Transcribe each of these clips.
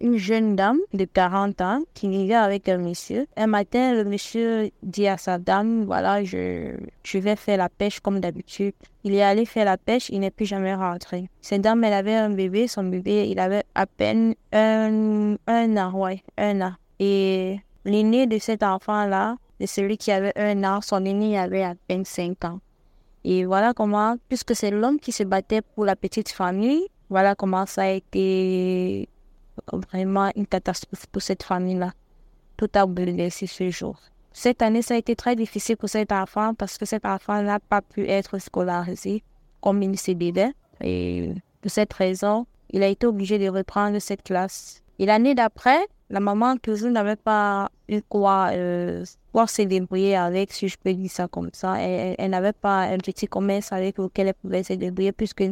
une jeune dame de 40 ans qui vivait avec un monsieur. Un matin, le monsieur dit à sa dame, voilà, je, je vais faire la pêche comme d'habitude. Il est allé faire la pêche, il n'est plus jamais rentré. Cette dame, elle avait un bébé, son bébé, il avait à peine un, un an, ouais, un an. Et l'aîné de cet enfant-là, de celui qui avait un an, son aîné avait à peine 5 ans. Et voilà comment, puisque c'est l'homme qui se battait pour la petite famille, voilà comment ça a été vraiment une catastrophe pour cette famille-là. Tout a bouleversé ce jour. Cette année, ça a été très difficile pour cet enfant parce que cet enfant n'a pas pu être scolarisé comme il se devait. Et de cette raison, il a été obligé de reprendre cette classe. Et l'année d'après, la maman toujours n'avait pas eu quoi, euh, quoi se débrouiller avec, si je peux dire ça comme ça. Elle, elle n'avait pas un petit commerce avec lequel elle pouvait se débrouiller puisque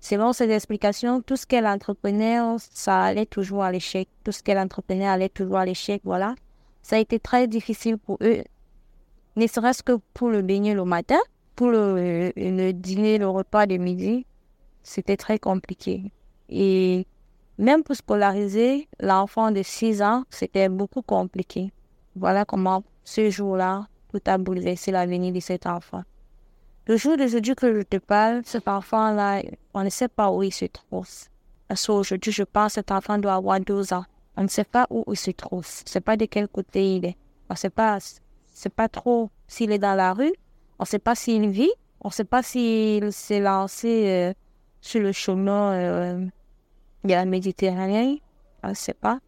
Selon ses explications, tout ce qu'elle entreprenait, ça allait toujours à l'échec. Tout ce qu'elle entreprenait allait toujours à l'échec, voilà. Ça a été très difficile pour eux, ne serait-ce que pour le baigner le matin, pour le, le dîner, le repas de midi. C'était très compliqué. Et même pour scolariser l'enfant de 6 ans, c'était beaucoup compliqué. Voilà comment ce jour-là, tout a bouleversé l'avenir de cet enfant. Le jour d'aujourd'hui que je te parle, cet enfant-là, on ne sait pas où il se trouve. Parce qu'aujourd'hui, je pense que cet enfant doit avoir 12 ans. On ne sait pas où il se trouve. On ne sait pas de quel côté il est. On ne sait pas, c'est pas trop s'il est dans la rue. On ne sait pas s'il vit. On ne sait pas s'il s'est lancé euh, sur le chemin euh, de la Méditerranée. On ne sait pas.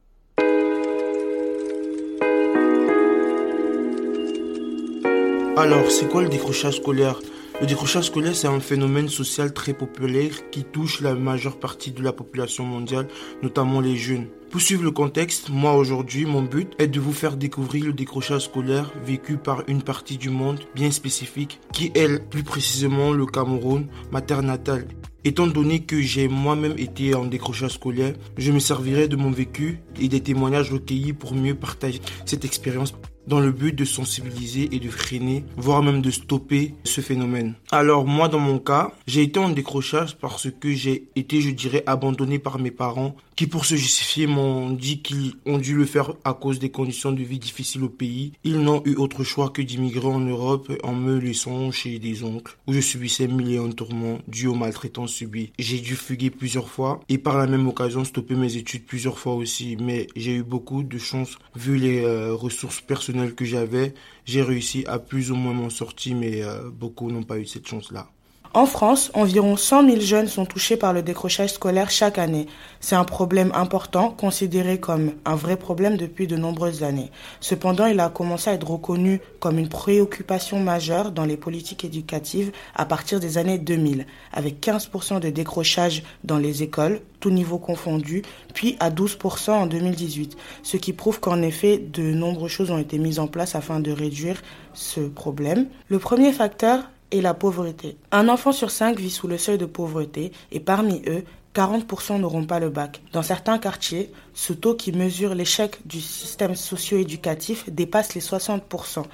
Alors, c'est quoi le décrochage scolaire? Le décrochage scolaire, c'est un phénomène social très populaire qui touche la majeure partie de la population mondiale, notamment les jeunes. Pour suivre le contexte, moi aujourd'hui, mon but est de vous faire découvrir le décrochage scolaire vécu par une partie du monde bien spécifique, qui est plus précisément le Cameroun, ma terre natale. Étant donné que j'ai moi-même été en décrochage scolaire, je me servirai de mon vécu et des témoignages recueillis pour mieux partager cette expérience dans le but de sensibiliser et de freiner, voire même de stopper ce phénomène. Alors moi dans mon cas, j'ai été en décrochage parce que j'ai été, je dirais, abandonné par mes parents qui pour se justifier m'ont dit qu'ils ont dû le faire à cause des conditions de vie difficiles au pays. Ils n'ont eu autre choix que d'immigrer en Europe en me laissant chez des oncles où je subissais et un tourments dus aux maltraitances subies. J'ai dû fuguer plusieurs fois et par la même occasion stopper mes études plusieurs fois aussi, mais j'ai eu beaucoup de chance vu les euh, ressources personnelles que j'avais. J'ai réussi à plus ou moins m'en sortir, mais euh, beaucoup n'ont pas eu cette chance-là. En France, environ 100 000 jeunes sont touchés par le décrochage scolaire chaque année. C'est un problème important, considéré comme un vrai problème depuis de nombreuses années. Cependant, il a commencé à être reconnu comme une préoccupation majeure dans les politiques éducatives à partir des années 2000, avec 15% de décrochage dans les écoles, tout niveau confondu, puis à 12% en 2018, ce qui prouve qu'en effet, de nombreuses choses ont été mises en place afin de réduire ce problème. Le premier facteur et la pauvreté. Un enfant sur cinq vit sous le seuil de pauvreté et parmi eux, 40% n'auront pas le bac. Dans certains quartiers, ce taux qui mesure l'échec du système socio-éducatif dépasse les 60%.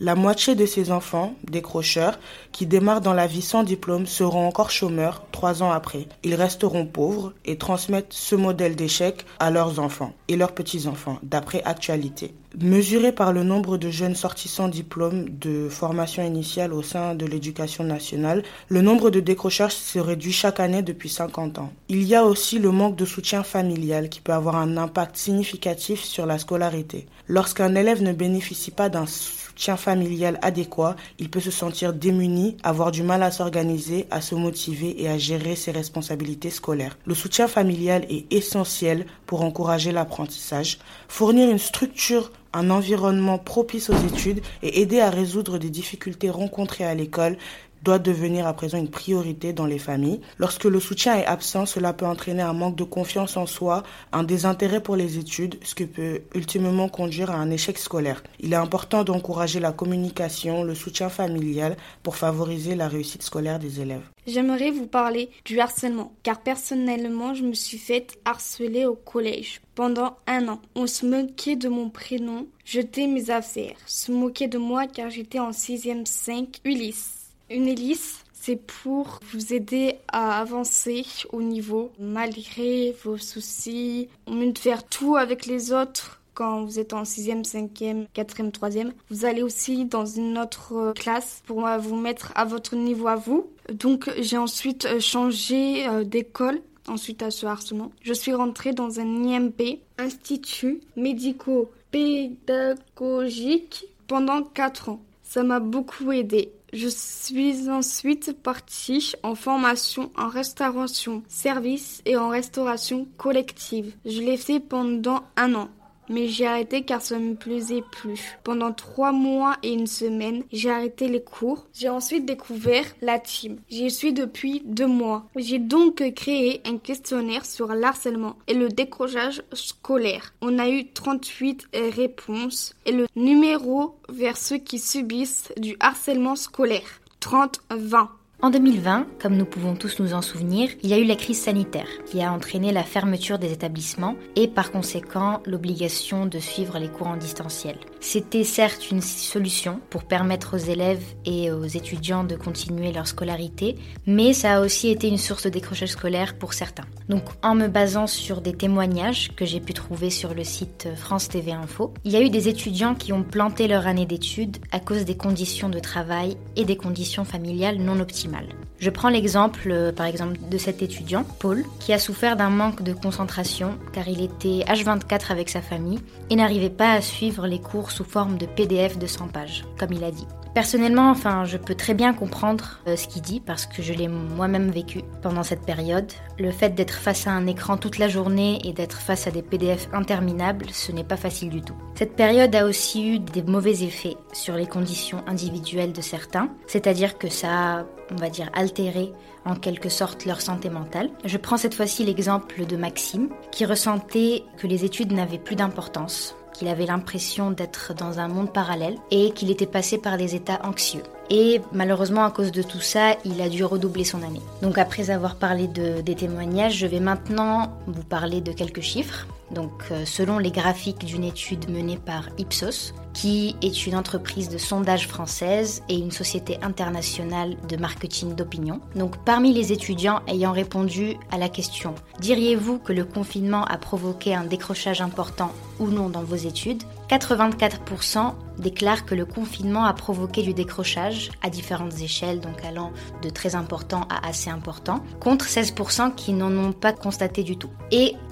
La moitié de ces enfants, décrocheurs, qui démarrent dans la vie sans diplôme, seront encore chômeurs trois ans après. Ils resteront pauvres et transmettent ce modèle d'échec à leurs enfants et leurs petits-enfants, d'après Actualité. Mesuré par le nombre de jeunes sortis sans diplôme de formation initiale au sein de l'éducation nationale, le nombre de décrochages se réduit chaque année depuis 50 ans. Il y a aussi le manque de soutien familial qui peut avoir un impact significatif sur la scolarité. Lorsqu'un élève ne bénéficie pas d'un soutien familial adéquat, il peut se sentir démuni, avoir du mal à s'organiser, à se motiver et à gérer ses responsabilités scolaires. Le soutien familial est essentiel pour encourager l'apprentissage, fournir une structure un environnement propice aux études et aider à résoudre des difficultés rencontrées à l'école doit devenir à présent une priorité dans les familles. Lorsque le soutien est absent, cela peut entraîner un manque de confiance en soi, un désintérêt pour les études, ce qui peut ultimement conduire à un échec scolaire. Il est important d'encourager la communication, le soutien familial pour favoriser la réussite scolaire des élèves. J'aimerais vous parler du harcèlement, car personnellement, je me suis faite harceler au collège pendant un an. On se moquait de mon prénom, jetait mes affaires, se moquait de moi car j'étais en 6e 5 Ulysse. Une hélice, c'est pour vous aider à avancer au niveau malgré vos soucis, au mieux de faire tout avec les autres quand vous êtes en 6e, 5e, 4e, 3e. Vous allez aussi dans une autre classe pour vous mettre à votre niveau à vous. Donc j'ai ensuite changé d'école ensuite à ce harcèlement. Je suis rentrée dans un IMP, Institut médico-pédagogique, pendant 4 ans. Ça m'a beaucoup aidé. Je suis ensuite partie en formation en restauration service et en restauration collective. Je l'ai fait pendant un an mais j'ai arrêté car ça me plaisait plus. Pendant trois mois et une semaine, j'ai arrêté les cours. J'ai ensuite découvert la team. J'y suis depuis deux mois. J'ai donc créé un questionnaire sur l'harcèlement et le décrochage scolaire. On a eu 38 réponses et le numéro vers ceux qui subissent du harcèlement scolaire. 30-20. En 2020, comme nous pouvons tous nous en souvenir, il y a eu la crise sanitaire qui a entraîné la fermeture des établissements et par conséquent l'obligation de suivre les cours en. C'était certes une solution pour permettre aux élèves et aux étudiants de continuer leur scolarité, mais ça a aussi été une source de décrochage scolaire pour certains. Donc en me basant sur des témoignages que j'ai pu trouver sur le site France TV Info, il y a eu des étudiants qui ont planté leur année d'études à cause des conditions de travail et des conditions familiales non optimales. Je prends l'exemple, euh, par exemple, de cet étudiant, Paul, qui a souffert d'un manque de concentration car il était H24 avec sa famille et n'arrivait pas à suivre les cours sous forme de PDF de 100 pages, comme il a dit. Personnellement, enfin, je peux très bien comprendre euh, ce qu'il dit parce que je l'ai moi-même vécu pendant cette période. Le fait d'être face à un écran toute la journée et d'être face à des PDF interminables, ce n'est pas facile du tout. Cette période a aussi eu des mauvais effets sur les conditions individuelles de certains, c'est-à-dire que ça a, on va dire, altéré en quelque sorte leur santé mentale. Je prends cette fois-ci l'exemple de Maxime, qui ressentait que les études n'avaient plus d'importance qu'il avait l'impression d'être dans un monde parallèle et qu'il était passé par des états anxieux. Et malheureusement, à cause de tout ça, il a dû redoubler son année. Donc après avoir parlé de, des témoignages, je vais maintenant vous parler de quelques chiffres. Donc euh, selon les graphiques d'une étude menée par Ipsos, qui est une entreprise de sondage française et une société internationale de marketing d'opinion. Donc parmi les étudiants ayant répondu à la question Diriez-vous que le confinement a provoqué un décrochage important ou non dans vos études? 84% déclarent que le confinement a provoqué du décrochage à différentes échelles, donc allant de très important à assez important, contre 16% qui n'en ont pas constaté du tout.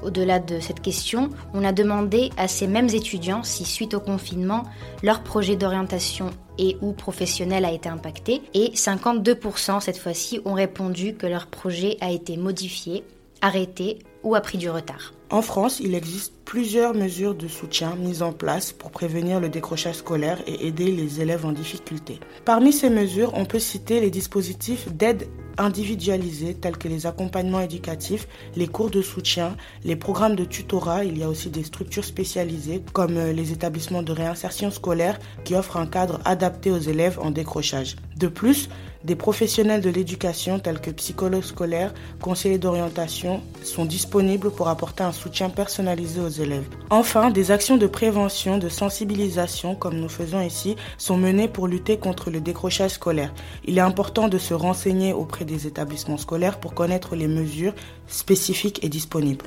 Au-delà de cette question, on a demandé à ces mêmes étudiants si suite au confinement, leur projet d'orientation et ou professionnel a été impacté, et 52% cette fois-ci ont répondu que leur projet a été modifié, arrêté ou a pris du retard. En France, il existe plusieurs mesures de soutien mises en place pour prévenir le décrochage scolaire et aider les élèves en difficulté. Parmi ces mesures, on peut citer les dispositifs d'aide individualisés tels que les accompagnements éducatifs, les cours de soutien, les programmes de tutorat. Il y a aussi des structures spécialisées comme euh, les établissements de réinsertion scolaire qui offrent un cadre adapté aux élèves en décrochage. De plus, des professionnels de l'éducation tels que psychologues scolaires, conseillers d'orientation sont disponibles pour apporter un soutien personnalisé aux élèves. Enfin, des actions de prévention, de sensibilisation, comme nous faisons ici, sont menées pour lutter contre le décrochage scolaire. Il est important de se renseigner auprès des établissements scolaires pour connaître les mesures spécifiques et disponibles.